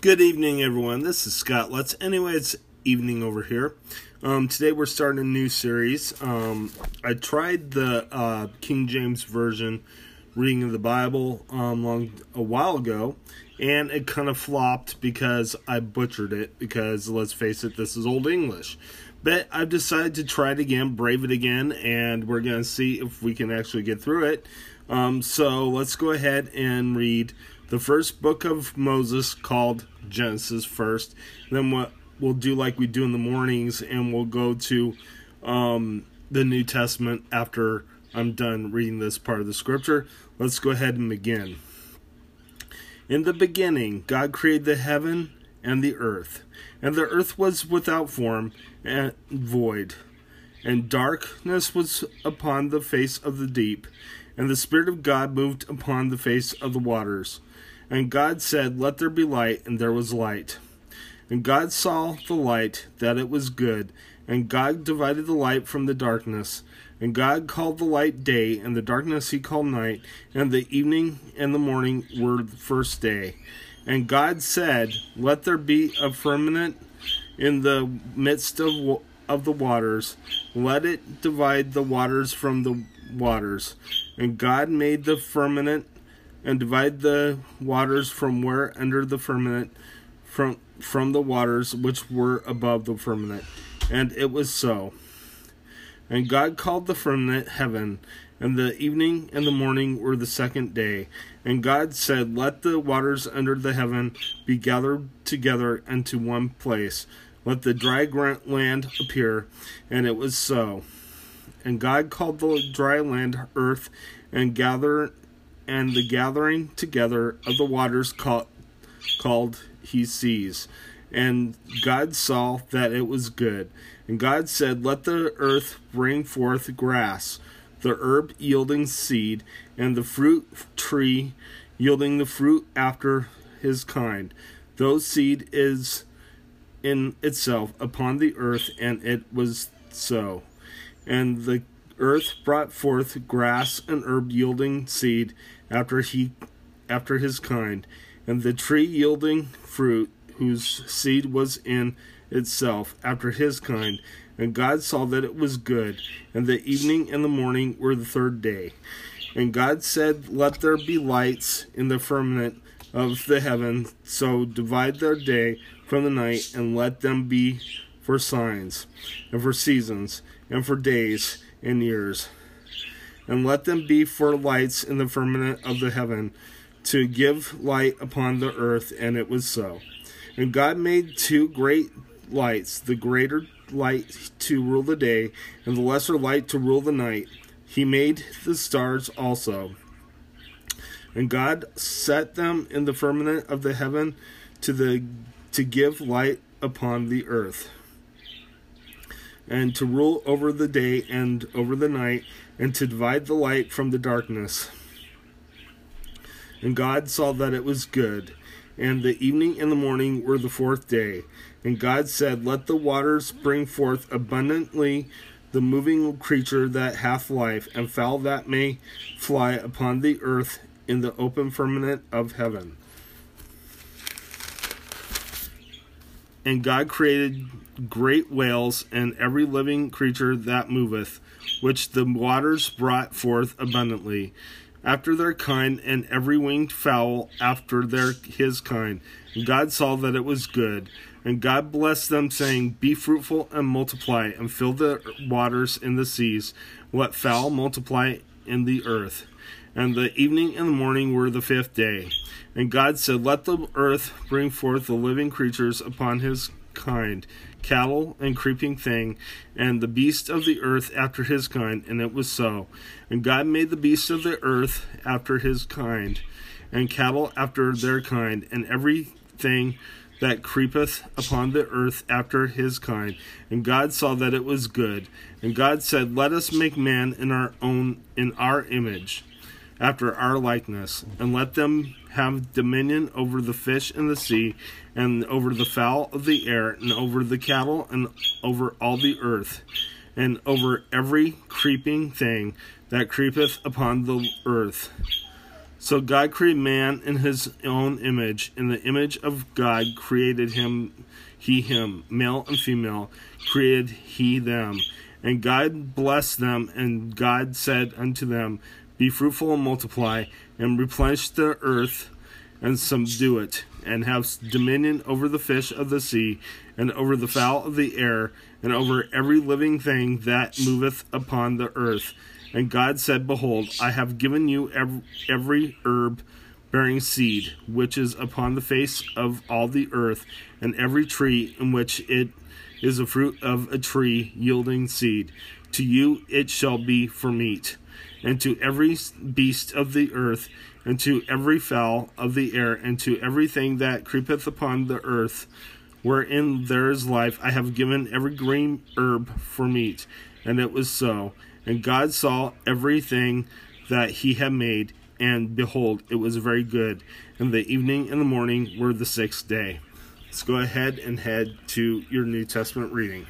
Good evening, everyone. This is Scott Let's. Anyway, it's evening over here. Um, today we're starting a new series. Um, I tried the uh, King James Version reading of the Bible um, long a while ago, and it kind of flopped because I butchered it. Because let's face it, this is Old English. But I've decided to try it again, brave it again, and we're going to see if we can actually get through it. Um, so let's go ahead and read the first book of Moses called Genesis first. Then what we'll do like we do in the mornings, and we'll go to um, the New Testament after I'm done reading this part of the scripture. Let's go ahead and begin. In the beginning, God created the heaven and the earth, and the earth was without form and void, and darkness was upon the face of the deep, and the Spirit of God moved upon the face of the waters. And God said, Let there be light, and there was light. And God saw the light, that it was good. And God divided the light from the darkness. And God called the light day, and the darkness he called night. And the evening and the morning were the first day. And God said, Let there be a firmament in the midst of, of the waters. Let it divide the waters from the waters. And God made the firmament and divide the waters from where under the firmament from from the waters which were above the firmament. And it was so. And God called the firmament heaven, and the evening and the morning were the second day. And God said, Let the waters under the heaven be gathered together into one place. Let the dry land appear. And it was so. And God called the dry land earth, and gather and the gathering together of the waters called, called he Seas. And God saw that it was good. And God said, Let the earth bring forth grass, the herb yielding seed, and the fruit tree yielding the fruit after his kind. Those seed is in itself upon the earth, and it was so. And the earth brought forth grass and herb yielding seed after he after his kind, and the tree yielding fruit whose seed was in itself after his kind. And God saw that it was good, and the evening and the morning were the third day. And God said, Let there be lights in the firmament of the heaven, so divide their day from the night, and let them be for signs, and for seasons, and for days and years and let them be for lights in the firmament of the heaven, to give light upon the earth. And it was so. And God made two great lights, the greater light to rule the day, and the lesser light to rule the night. He made the stars also. And God set them in the firmament of the heaven to the to give light upon the earth and to rule over the day and over the night, and to divide the light from the darkness. And God saw that it was good. And the evening and the morning were the fourth day. And God said, Let the waters bring forth abundantly the moving creature that hath life, and fowl that may fly upon the earth in the open firmament of heaven. And God created great whales and every living creature that moveth, which the waters brought forth abundantly, after their kind, and every winged fowl after their his kind. And God saw that it was good. And God blessed them, saying, Be fruitful and multiply, and fill the waters in the seas. Let fowl multiply in the earth. And the evening and the morning were the fifth day. And God said, Let the earth bring forth the living creatures upon his kind, cattle and creeping thing, and the beast of the earth after his kind, and it was so. And God made the beasts of the earth after his kind, and cattle after their kind, and everything that creepeth upon the earth after his kind. And God saw that it was good. And God said, Let us make man in our own in our image, after our likeness, and let them have dominion over the fish in the sea, and over the fowl of the air, and over the cattle, and over all the earth, and over every creeping thing that creepeth upon the earth. So God created man in his own image. In the image of God created him, he him, male and female, created he them. And God blessed them, and God said unto them, Be fruitful and multiply, and replenish the earth, and subdue it, and have dominion over the fish of the sea, and over the fowl of the air, and over every living thing that moveth upon the earth. And God said, Behold, I have given you every, herb bearing seed, which is upon the face of all the earth, and every tree in which it is a fruit of a tree yielding seed. To you it shall be for meat. And to every beast of the earth, and to every fowl of the air, and to everything that creepeth upon the earth, wherein there is life, I have given every green herb for meat. And it was so. And God saw everything that he had made, and behold, it was very good. And the evening and the morning were the sixth day. Let's go ahead and head to your New Testament reading.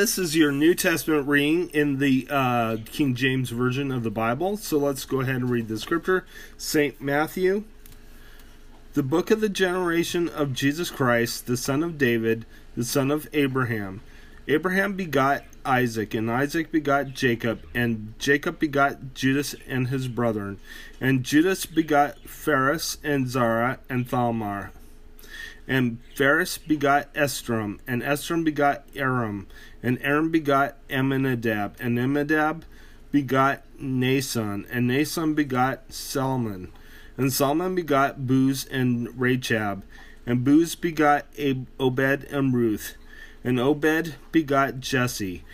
This is your New Testament reading in the uh, King James Version of the Bible. So let's go ahead and read the scripture. St. Matthew the book of the generation of Jesus Christ, the son of David, the son of Abraham. Abraham begot Isaac, and Isaac begot Jacob, and Jacob begot Judas and his brethren, and Judas begot Phares and Zara and Thalmar. And Phares begot Esdrom, and Esdrom begot Aram, and Aram begot Aminadab, and Aminadab begot Naasson, and Naasson begot Salmon. And Salmon begot Booz and Rachab, and Booz begot Obed and Ruth, and Obed begot Jesse,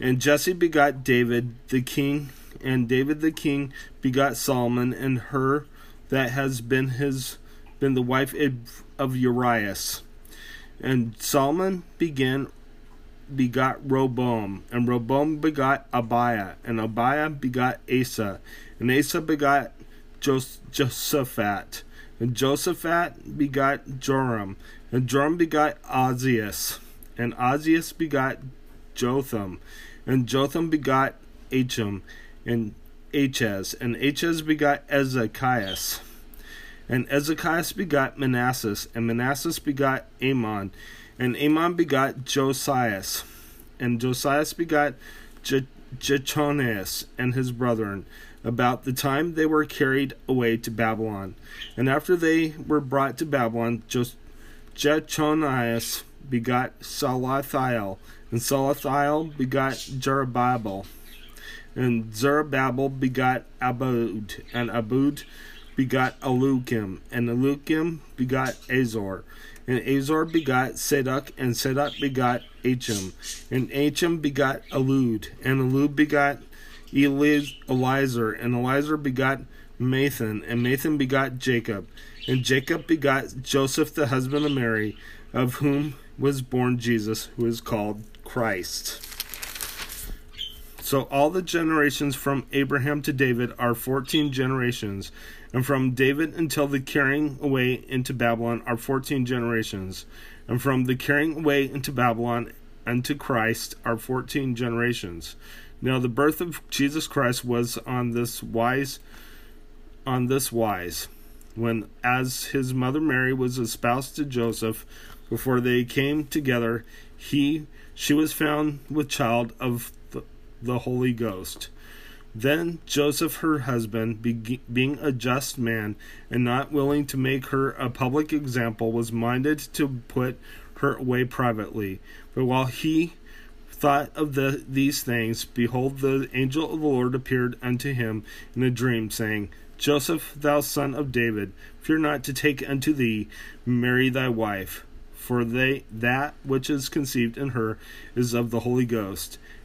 and Jesse begot David the king, and David the king begot Solomon, and her that has been his been the wife of Urias. And Solomon began begot Roboam, and Roboam begot Abia, and Abia begot Asa, and Asa begot Jos- Josaphat. And Josaphat begot Joram. And Joram begot Ozias. And Ozias begot Jotham. And Jotham begot Achim. And Achaz, And Achaz begot Ezekias. And Ezekias begot Manasseh. And Manasseh begot Amon. And Amon begot Josias. And Josias begot Je- Jechonias and his brethren about the time they were carried away to Babylon. And after they were brought to Babylon, Jechonias begot Salathiel, and Salathiel begot Zerubbabel, and Zerubbabel begot Abiud, and Abiud begot Eliakim, and Eliakim begot Azor, and Azor begot Sadoc, and Sadoc begot Achim, and Achim begot Eliud, and Eliud begot Eliezer, and Eliezer begot Matthan, and Matthan begot Jacob, and Jacob begot Joseph, the husband of Mary, of whom was born Jesus, who is called Christ. So all the generations from Abraham to David are 14 generations, and from David until the carrying away into Babylon are 14 generations, and from the carrying away into Babylon unto Christ are 14 generations. Now the birth of Jesus Christ was on this wise on this wise when as his mother Mary was espoused to Joseph before they came together he she was found with child of the, Holy Ghost. Then Joseph her husband be, being a just man and not willing to make her a public example was minded to put her away privately. But while he thought of the, these things, behold, the angel of the Lord appeared unto him in a dream, saying, Joseph, thou son of David, fear not to take unto thee Mary thy wife, for they that which is conceived in her is of the Holy Ghost,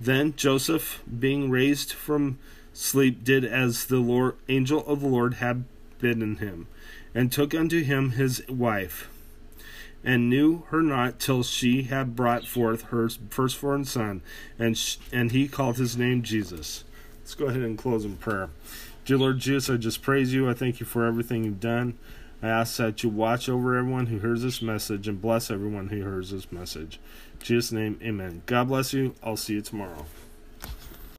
Then Joseph, being raised from sleep, did as the Lord, angel of the Lord had bidden him, and took unto him his wife, and knew her not till she had brought forth her firstborn son, and sh- and he called his name Jesus. Let's go ahead and close in prayer. Dear Lord Jesus, I just praise you. I thank you for everything you've done. I ask that you watch over everyone who hears this message and bless everyone who hears this message. Jesus' name, amen. God bless you. I'll see you tomorrow.